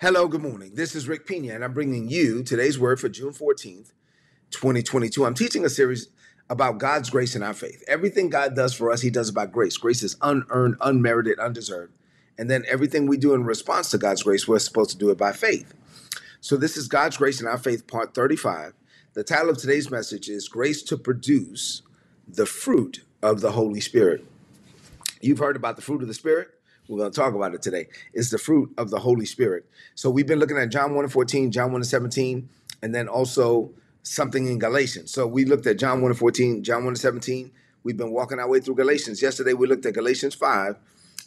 Hello, good morning. This is Rick Pina, and I'm bringing you today's word for June 14th, 2022. I'm teaching a series about God's grace in our faith. Everything God does for us, He does by grace. Grace is unearned, unmerited, undeserved. And then everything we do in response to God's grace, we're supposed to do it by faith. So this is God's grace in our faith, part 35. The title of today's message is Grace to Produce the Fruit of the Holy Spirit. You've heard about the fruit of the Spirit. We're going to talk about it today. It's the fruit of the Holy Spirit. So we've been looking at John 1 and 14, John 1 and 17, and then also something in Galatians. So we looked at John 1 and 14, John 1 and 17. We've been walking our way through Galatians. Yesterday we looked at Galatians 5,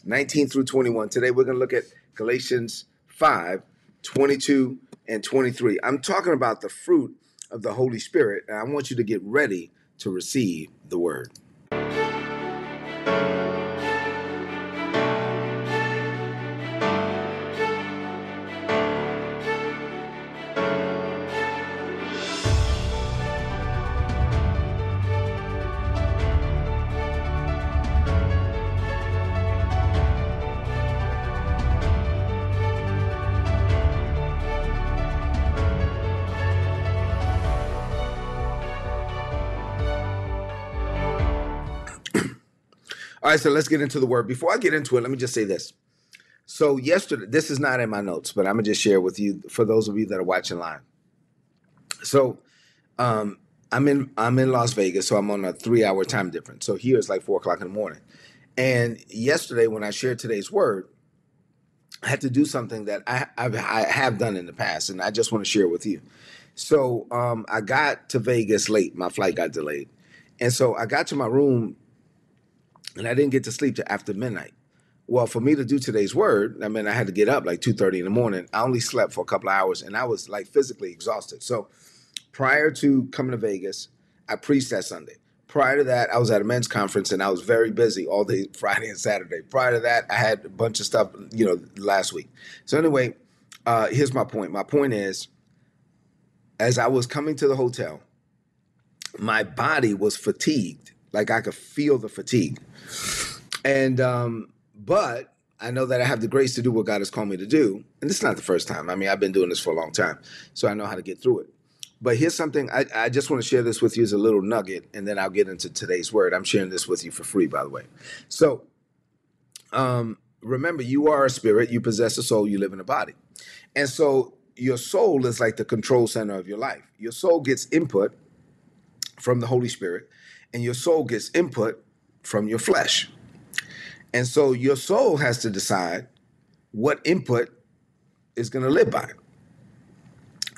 19 through 21. Today we're going to look at Galatians 5, 22 and 23. I'm talking about the fruit of the Holy Spirit, and I want you to get ready to receive the word. All right, so let's get into the word. Before I get into it, let me just say this. So yesterday, this is not in my notes, but I'm gonna just share with you for those of you that are watching live. So um, I'm in I'm in Las Vegas, so I'm on a three hour time difference. So here it's like four o'clock in the morning. And yesterday, when I shared today's word, I had to do something that I, I've, I have done in the past, and I just want to share with you. So um, I got to Vegas late. My flight got delayed, and so I got to my room and I didn't get to sleep till after midnight. Well, for me to do today's word, I mean, I had to get up like two thirty in the morning. I only slept for a couple hours, and I was like physically exhausted. So, prior to coming to Vegas, I preached that Sunday. Prior to that, I was at a men's conference, and I was very busy all day Friday and Saturday. Prior to that, I had a bunch of stuff, you know, last week. So anyway, uh, here's my point. My point is, as I was coming to the hotel, my body was fatigued like I could feel the fatigue. And um, but I know that I have the grace to do what God has called me to do. And this is not the first time. I mean, I've been doing this for a long time. So I know how to get through it. But here's something I, I just want to share this with you as a little nugget, and then I'll get into today's word. I'm sharing this with you for free, by the way. So um, remember, you are a spirit, you possess a soul, you live in a body. And so your soul is like the control center of your life. Your soul gets input from the Holy Spirit, and your soul gets input from your flesh. And so your soul has to decide what input is going to live by.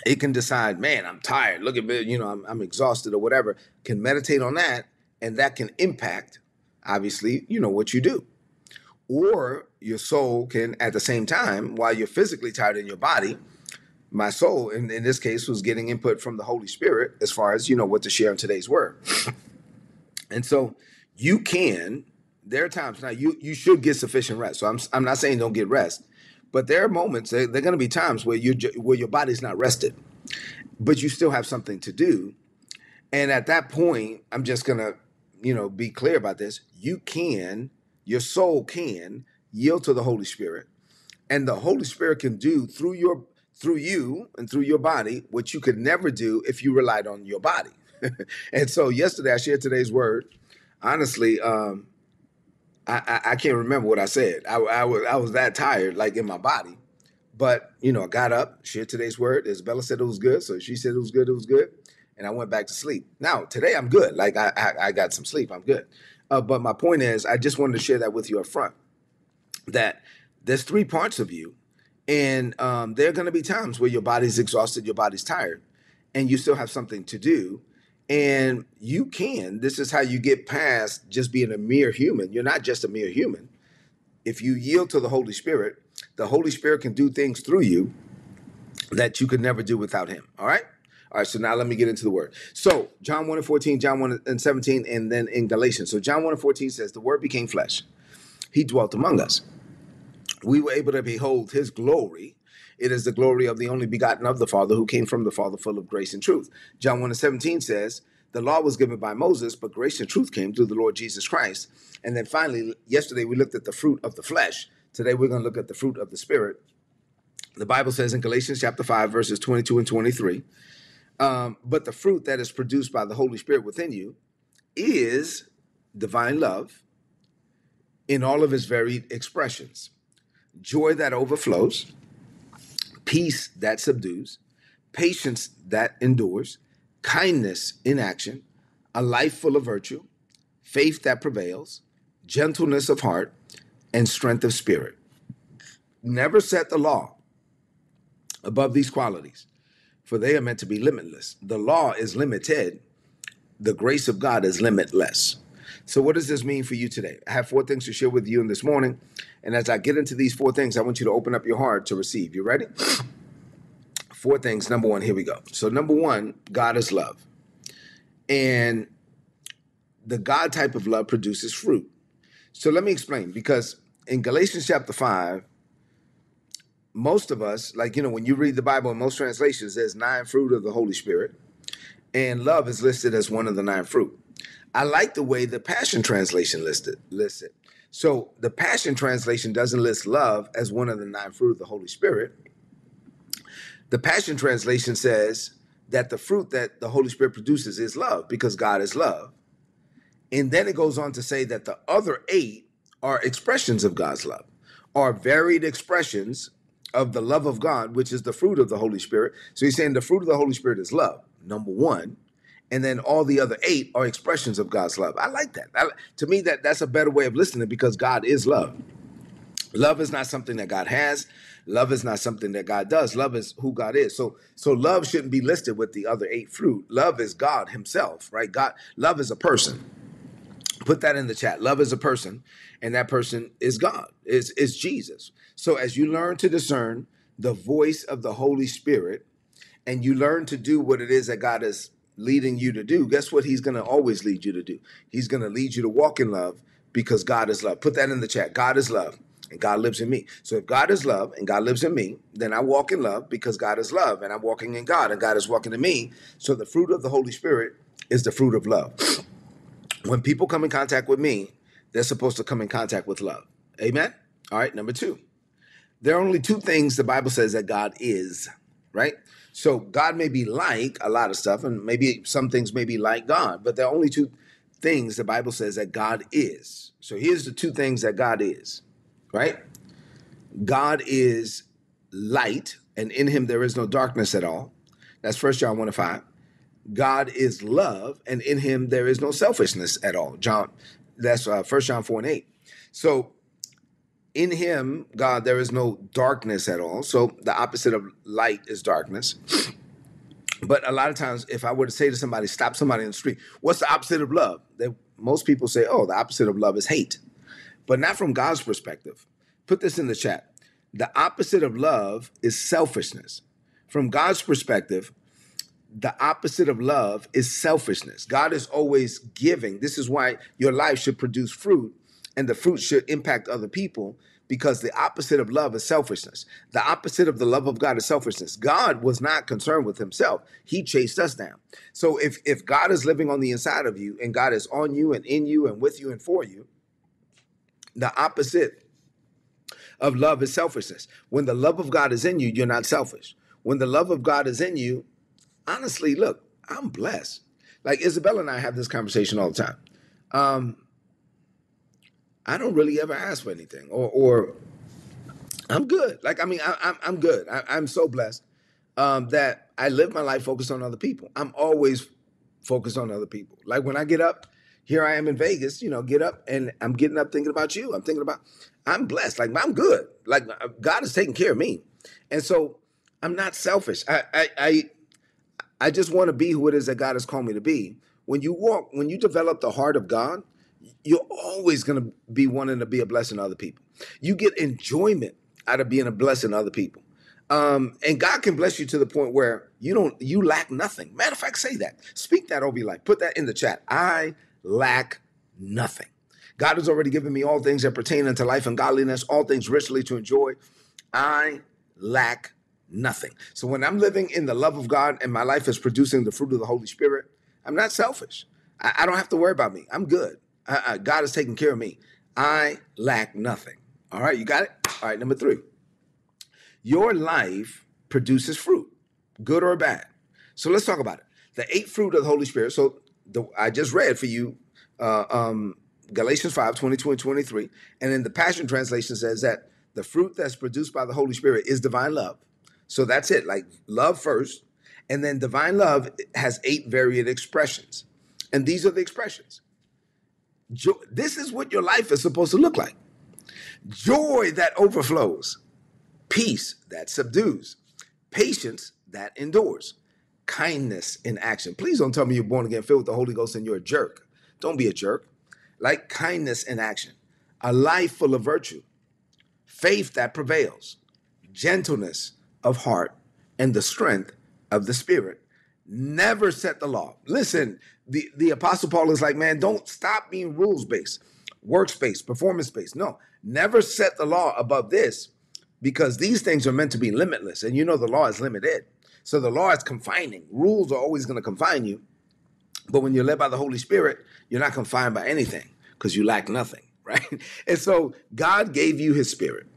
It can decide, man, I'm tired. Look at me, you know, I'm, I'm exhausted or whatever. Can meditate on that, and that can impact, obviously, you know, what you do. Or your soul can, at the same time, while you're physically tired in your body, my soul, in, in this case, was getting input from the Holy Spirit as far as, you know, what to share in today's word. And so you can, there are times now you you should get sufficient rest. So I'm I'm not saying don't get rest, but there are moments there, there are going to be times where you where your body's not rested, but you still have something to do. And at that point, I'm just going to, you know, be clear about this. You can, your soul can yield to the Holy Spirit, and the Holy Spirit can do through your through you and through your body what you could never do if you relied on your body. and so yesterday I shared today's word. Honestly, um, I, I, I, can't remember what I said. I, I, was I was that tired, like in my body. But you know, I got up, shared today's word. Isabella said it was good, so she said it was good. It was good, and I went back to sleep. Now today I'm good. Like I I, I got some sleep. I'm good. Uh, but my point is, I just wanted to share that with you up front. That there's three parts of you, and um, there are going to be times where your body's exhausted, your body's tired, and you still have something to do and you can. This is how you get past just being a mere human. You're not just a mere human. If you yield to the Holy Spirit, the Holy Spirit can do things through you that you could never do without Him. All right? All right, so now let me get into the word. So, John 1 and 14, John 1 and 17, and then in Galatians. So, John 1 and 14 says, The word became flesh, He dwelt among us. We were able to behold His glory it is the glory of the only begotten of the Father who came from the Father full of grace and truth. John 1 and 17 says, the law was given by Moses, but grace and truth came through the Lord Jesus Christ. And then finally, yesterday we looked at the fruit of the flesh. Today we're going to look at the fruit of the Spirit. The Bible says in Galatians chapter 5, verses 22 and 23, um, but the fruit that is produced by the Holy Spirit within you is divine love in all of its varied expressions joy that overflows, peace that subdues, patience that endures, kindness in action, a life full of virtue, faith that prevails, gentleness of heart, and strength of spirit. Never set the law above these qualities, for they are meant to be limitless. The law is limited, the grace of God is limitless. So, what does this mean for you today? I have four things to share with you in this morning. And as I get into these four things, I want you to open up your heart to receive. You ready? Four things. Number one, here we go. So, number one, God is love. And the God type of love produces fruit. So, let me explain because in Galatians chapter 5, most of us, like, you know, when you read the Bible in most translations, there's nine fruit of the Holy Spirit, and love is listed as one of the nine fruit. I like the way the Passion Translation listed listed. So the Passion Translation doesn't list love as one of the nine fruit of the Holy Spirit. The Passion Translation says that the fruit that the Holy Spirit produces is love because God is love. And then it goes on to say that the other eight are expressions of God's love, are varied expressions of the love of God, which is the fruit of the Holy Spirit. So he's saying the fruit of the Holy Spirit is love, number one and then all the other eight are expressions of God's love. I like that. I, to me, that that's a better way of listening because God is love. Love is not something that God has. Love is not something that God does. Love is who God is. So, so love shouldn't be listed with the other eight fruit. Love is God Himself, right? God, love is a person. Put that in the chat. Love is a person, and that person is God. Is is Jesus. So, as you learn to discern the voice of the Holy Spirit, and you learn to do what it is that God has leading you to do, guess what he's going to always lead you to do? He's going to lead you to walk in love because God is love. Put that in the chat. God is love and God lives in me. So if God is love and God lives in me, then I walk in love because God is love and I'm walking in God and God is walking in me. So the fruit of the Holy Spirit is the fruit of love. When people come in contact with me, they're supposed to come in contact with love. Amen? All right, number two. There are only two things the Bible says that God is, right? So God may be like a lot of stuff, and maybe some things may be like God, but there are only two things the Bible says that God is. So here's the two things that God is, right? God is light, and in him there is no darkness at all. That's First John 1 and 5. God is love, and in him there is no selfishness at all. John, that's uh, 1 John 4 and 8. So in him, God, there is no darkness at all. So the opposite of light is darkness. But a lot of times, if I were to say to somebody, stop somebody in the street, what's the opposite of love? They, most people say, oh, the opposite of love is hate. But not from God's perspective. Put this in the chat. The opposite of love is selfishness. From God's perspective, the opposite of love is selfishness. God is always giving. This is why your life should produce fruit and the fruit should impact other people because the opposite of love is selfishness. The opposite of the love of God is selfishness. God was not concerned with himself. He chased us down. So if if God is living on the inside of you and God is on you and in you and with you and for you, the opposite of love is selfishness. When the love of God is in you, you're not selfish. When the love of God is in you, honestly, look, I'm blessed. Like Isabella and I have this conversation all the time. Um, I don't really ever ask for anything, or or I'm good. Like I mean, I, am I'm, I'm good. I, I'm so blessed um, that I live my life focused on other people. I'm always focused on other people. Like when I get up, here I am in Vegas. You know, get up and I'm getting up thinking about you. I'm thinking about. I'm blessed. Like I'm good. Like uh, God is taking care of me, and so I'm not selfish. I I I, I just want to be who it is that God has called me to be. When you walk, when you develop the heart of God, you're always going to be wanting to be a blessing to other people. You get enjoyment out of being a blessing to other people. Um, and God can bless you to the point where you don't you lack nothing. Matter of fact, say that. Speak that over your life. Put that in the chat. I lack nothing. God has already given me all things that pertain unto life and godliness, all things richly to enjoy. I lack nothing. So when I'm living in the love of God and my life is producing the fruit of the Holy Spirit, I'm not selfish. I, I don't have to worry about me. I'm good. Uh, God is taking care of me. I lack nothing. All right, you got it? All right, number three. Your life produces fruit, good or bad. So let's talk about it. The eight fruit of the Holy Spirit. So the, I just read for you uh, um, Galatians 5 22 and 23. And in the Passion Translation says that the fruit that's produced by the Holy Spirit is divine love. So that's it, like love first. And then divine love has eight varied expressions. And these are the expressions. Jo- this is what your life is supposed to look like joy that overflows, peace that subdues, patience that endures, kindness in action. Please don't tell me you're born again, filled with the Holy Ghost, and you're a jerk. Don't be a jerk. Like kindness in action, a life full of virtue, faith that prevails, gentleness of heart, and the strength of the spirit. Never set the law. Listen, the, the apostle Paul is like, man, don't stop being rules based, works based, performance based. No, never set the law above this because these things are meant to be limitless. And you know the law is limited. So the law is confining. Rules are always going to confine you. But when you're led by the Holy Spirit, you're not confined by anything because you lack nothing, right? And so God gave you his spirit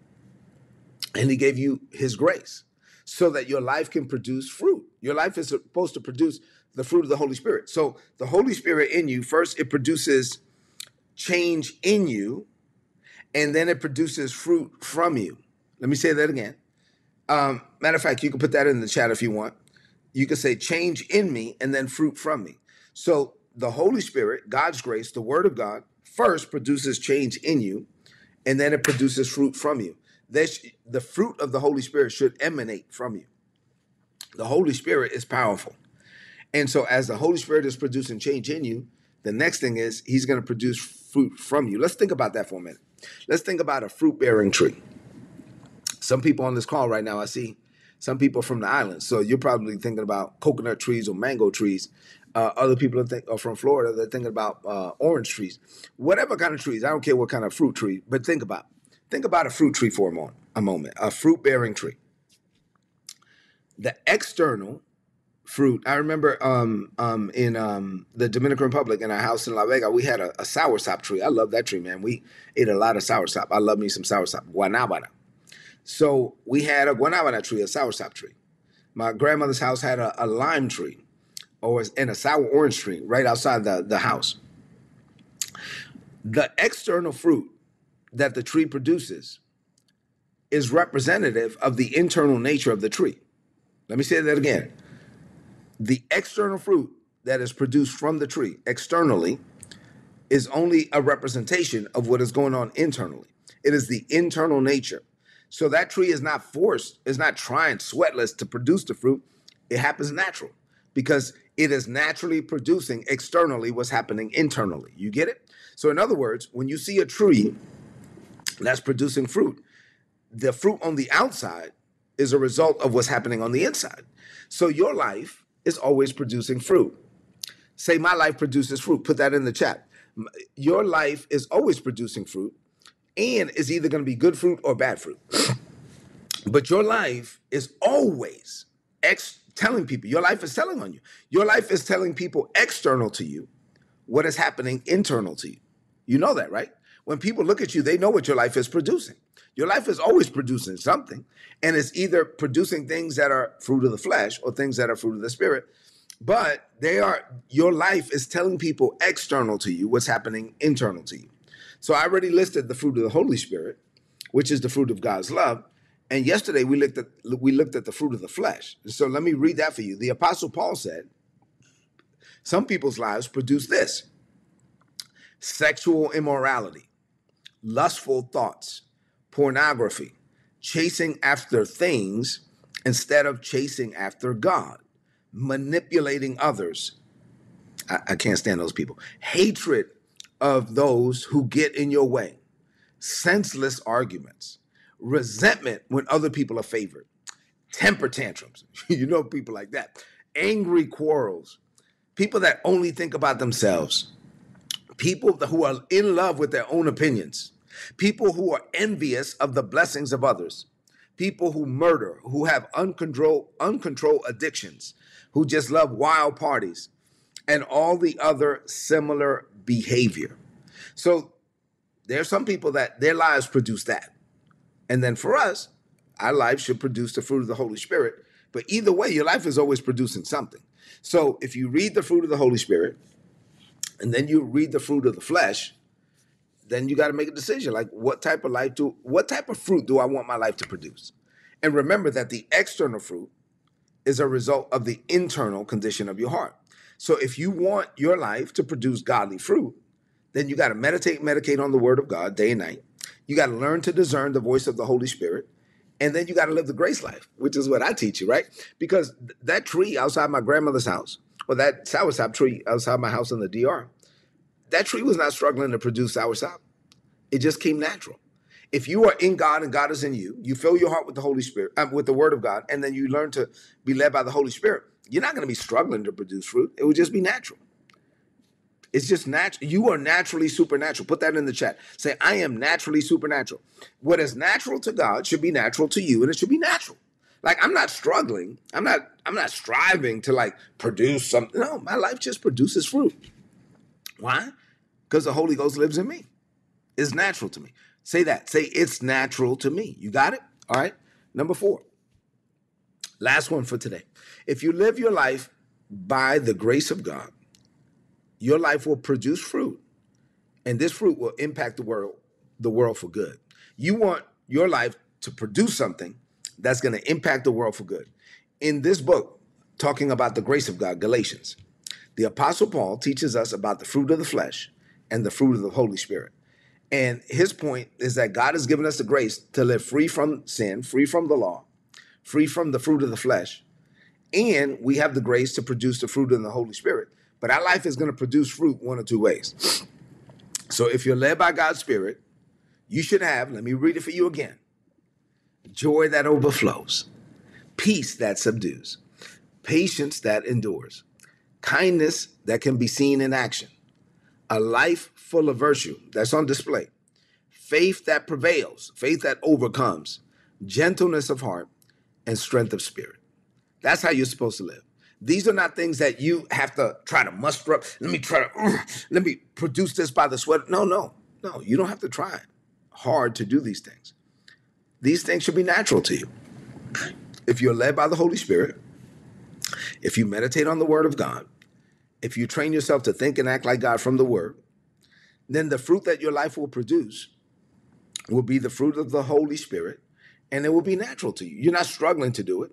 and he gave you his grace so that your life can produce fruit. Your life is supposed to produce the fruit of the Holy Spirit. So the Holy Spirit in you, first, it produces change in you, and then it produces fruit from you. Let me say that again. Um, matter of fact, you can put that in the chat if you want. You can say change in me and then fruit from me. So the Holy Spirit, God's grace, the Word of God, first produces change in you, and then it produces fruit from you. This, the fruit of the Holy Spirit should emanate from you. The Holy Spirit is powerful. And so, as the Holy Spirit is producing change in you, the next thing is He's going to produce fruit from you. Let's think about that for a minute. Let's think about a fruit bearing tree. Some people on this call right now, I see some people from the islands. So you're probably thinking about coconut trees or mango trees. Uh, other people are, think, are, from Florida. They're thinking about uh, orange trees, whatever kind of trees. I don't care what kind of fruit tree, but think about think about a fruit tree for a moment. A moment, a fruit bearing tree. The external fruit. I remember um, um, in um, the Dominican Republic in our house in La Vega, we had a, a soursop tree. I love that tree, man. We ate a lot of soursop. I love me some soursop. Guanabana. So we had a guanabana tree, a soursop tree. My grandmother's house had a, a lime tree or and a sour orange tree right outside the, the house. The external fruit that the tree produces is representative of the internal nature of the tree. Let me say that again. The external fruit that is produced from the tree externally is only a representation of what is going on internally. It is the internal nature. So that tree is not forced, is not trying sweatless to produce the fruit. It happens natural because it is naturally producing externally what's happening internally. You get it? So, in other words, when you see a tree that's producing fruit, the fruit on the outside is a result of what's happening on the inside. So, your life is always producing fruit. Say, My life produces fruit. Put that in the chat. Your life is always producing fruit and is either going to be good fruit or bad fruit. but your life is always ex- telling people, your life is telling on you. Your life is telling people external to you what is happening internal to you. You know that, right? When people look at you, they know what your life is producing. Your life is always producing something, and it's either producing things that are fruit of the flesh or things that are fruit of the spirit. But they are your life is telling people external to you what's happening internal to you. So I already listed the fruit of the Holy Spirit, which is the fruit of God's love. And yesterday we looked at we looked at the fruit of the flesh. So let me read that for you. The apostle Paul said, some people's lives produce this: sexual immorality, lustful thoughts, pornography, chasing after things instead of chasing after God, manipulating others. I, I can't stand those people. Hatred of those who get in your way, senseless arguments, resentment when other people are favored, temper tantrums. you know, people like that, angry quarrels, people that only think about themselves, people who are in love with their own opinions, people who are envious of the blessings of others, people who murder, who have uncontrolled, uncontrolled addictions, who just love wild parties, and all the other similar behavior. So there are some people that their lives produce that. And then for us, our life should produce the fruit of the Holy Spirit. But either way, your life is always producing something. So if you read the fruit of the Holy Spirit, and then you read the fruit of the flesh, then you got to make a decision like what type of life do what type of fruit do I want my life to produce? And remember that the external fruit is a result of the internal condition of your heart. So if you want your life to produce godly fruit, then you got to meditate, medicate on the word of God day and night. You got to learn to discern the voice of the Holy Spirit. And then you got to live the grace life, which is what I teach you, right? Because that tree outside my grandmother's house, or that soursop tree outside my house in the DR, that tree was not struggling to produce soursop. It just came natural. If you are in God and God is in you, you fill your heart with the Holy Spirit, uh, with the Word of God, and then you learn to be led by the Holy Spirit. You're not going to be struggling to produce fruit. It would just be natural. It's just natural. You are naturally supernatural. Put that in the chat. Say, I am naturally supernatural. What is natural to God should be natural to you, and it should be natural. Like I'm not struggling. I'm not. I'm not striving to like produce something. No, my life just produces fruit. Why? Because the Holy Ghost lives in me. It's natural to me. Say that. Say it's natural to me. You got it? All right. Number four. Last one for today. If you live your life by the grace of God, your life will produce fruit, and this fruit will impact the world, the world for good. You want your life to produce something that's going to impact the world for good. In this book, talking about the grace of God, Galatians, the Apostle Paul teaches us about the fruit of the flesh and the fruit of the Holy Spirit. And his point is that God has given us the grace to live free from sin, free from the law, free from the fruit of the flesh, and we have the grace to produce the fruit of the Holy Spirit. But our life is going to produce fruit one or two ways. So if you're led by God's Spirit, you should have, let me read it for you again joy that overflows, peace that subdues, patience that endures, kindness that can be seen in action, a life full of virtue that's on display, faith that prevails, faith that overcomes, gentleness of heart, and strength of spirit. That's how you're supposed to live. These are not things that you have to try to muster up. Let me try to, uh, let me produce this by the sweat. No, no, no. You don't have to try hard to do these things. These things should be natural to you. If you're led by the Holy Spirit, if you meditate on the Word of God, if you train yourself to think and act like God from the Word, then the fruit that your life will produce will be the fruit of the Holy Spirit, and it will be natural to you. You're not struggling to do it.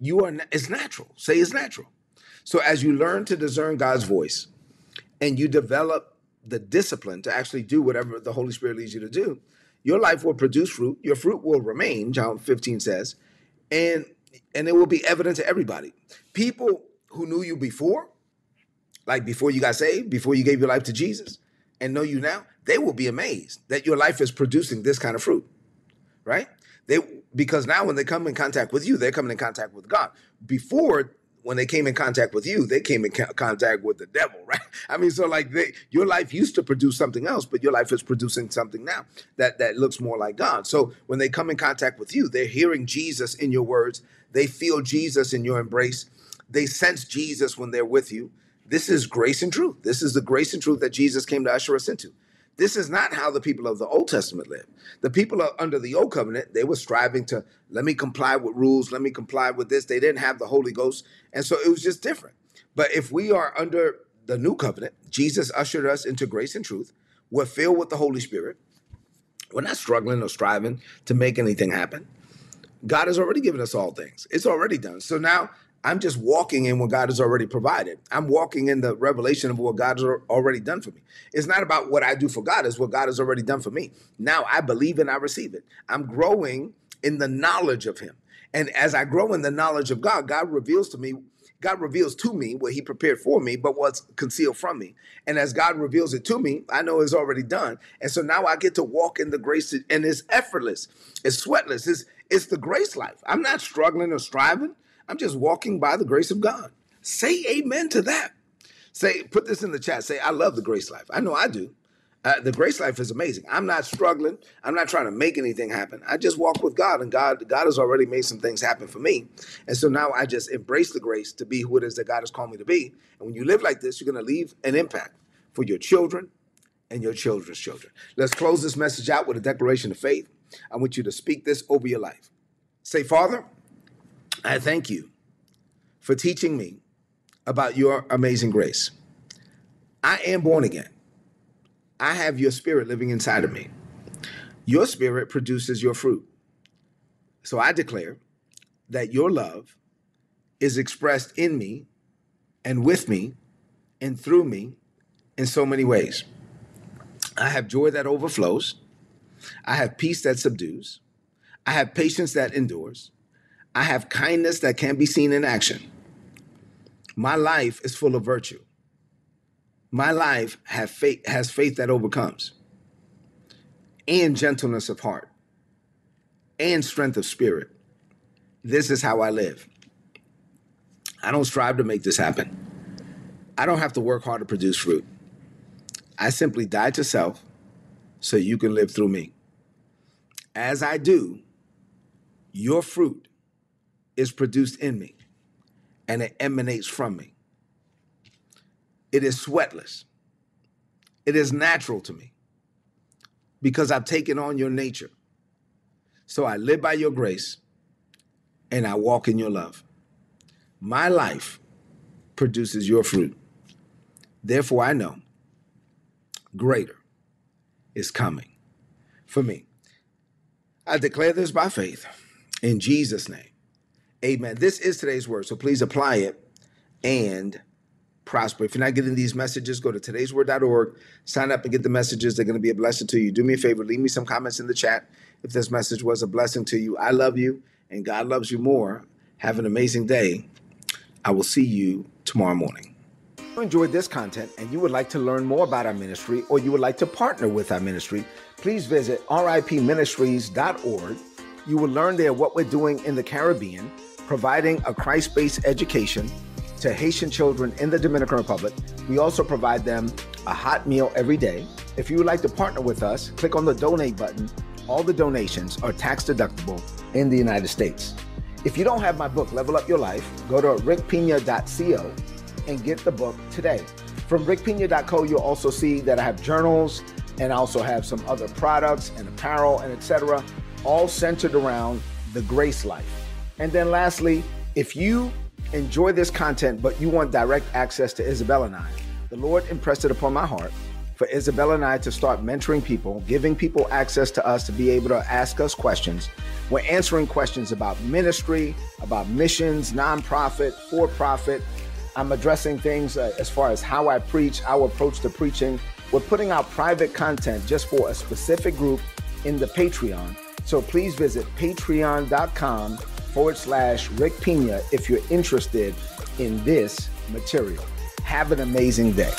You are. It's natural. Say it's natural. So as you learn to discern God's voice, and you develop the discipline to actually do whatever the Holy Spirit leads you to do, your life will produce fruit. Your fruit will remain. John 15 says, and and it will be evident to everybody. People who knew you before, like before you got saved, before you gave your life to Jesus, and know you now, they will be amazed that your life is producing this kind of fruit, right? They because now when they come in contact with you, they're coming in contact with God. Before when they came in contact with you, they came in contact with the devil, right? I mean, so like they, your life used to produce something else, but your life is producing something now that that looks more like God. So when they come in contact with you, they're hearing Jesus in your words. They feel Jesus in your embrace. They sense Jesus when they're with you. This is grace and truth. This is the grace and truth that Jesus came to usher us into. This is not how the people of the Old Testament lived. The people under the Old Covenant, they were striving to let me comply with rules, let me comply with this. They didn't have the Holy Ghost. And so it was just different. But if we are under the new covenant, Jesus ushered us into grace and truth. We're filled with the Holy Spirit. We're not struggling or striving to make anything happen. God has already given us all things. It's already done. So now I'm just walking in what God has already provided. I'm walking in the revelation of what God has already done for me. It's not about what I do for God, it's what God has already done for me. Now I believe and I receive it. I'm growing in the knowledge of Him. And as I grow in the knowledge of God, God reveals to me, God reveals to me what He prepared for me, but what's concealed from me. And as God reveals it to me, I know it's already done. And so now I get to walk in the grace, and it's effortless, it's sweatless, it's, it's the grace life. I'm not struggling or striving. I'm just walking by the grace of God. Say amen to that. Say, put this in the chat. Say, I love the grace life. I know I do. Uh, the grace life is amazing. I'm not struggling. I'm not trying to make anything happen. I just walk with God, and God, God has already made some things happen for me. And so now I just embrace the grace to be who it is that God has called me to be. And when you live like this, you're going to leave an impact for your children and your children's children. Let's close this message out with a declaration of faith. I want you to speak this over your life. Say, Father, I thank you for teaching me about your amazing grace. I am born again. I have your spirit living inside of me. Your spirit produces your fruit. So I declare that your love is expressed in me and with me and through me in so many ways. I have joy that overflows. I have peace that subdues. I have patience that endures. I have kindness that can be seen in action. My life is full of virtue. My life have faith, has faith that overcomes, and gentleness of heart, and strength of spirit. This is how I live. I don't strive to make this happen. I don't have to work hard to produce fruit. I simply die to self so you can live through me. As I do, your fruit is produced in me and it emanates from me. It is sweatless. It is natural to me because I've taken on your nature. So I live by your grace and I walk in your love. My life produces your fruit. Therefore, I know greater is coming for me. I declare this by faith in Jesus' name. Amen. This is today's word, so please apply it and prosper. If you're not getting these messages, go to today'sword.org, sign up and get the messages. They're going to be a blessing to you. Do me a favor, leave me some comments in the chat if this message was a blessing to you. I love you and God loves you more. Have an amazing day. I will see you tomorrow morning. If you enjoyed this content and you would like to learn more about our ministry or you would like to partner with our ministry, please visit ripministries.org. You will learn there what we're doing in the Caribbean, providing a Christ based education to Haitian children in the Dominican Republic. We also provide them a hot meal every day. If you would like to partner with us, click on the donate button. All the donations are tax deductible in the United States. If you don't have my book, Level Up Your Life, go to rickpina.co and get the book today. From rickpina.co, you'll also see that I have journals and I also have some other products and apparel and etc., all centered around the grace life. And then lastly, if you enjoy this content, but you want direct access to Isabel and I, the Lord impressed it upon my heart for Isabel and I to start mentoring people, giving people access to us to be able to ask us questions. We're answering questions about ministry, about missions, nonprofit, for profit. I'm addressing things uh, as far as how I preach, our approach to preaching. We're putting out private content just for a specific group in the Patreon. So please visit patreon.com forward slash Rick Pina if you're interested in this material. Have an amazing day.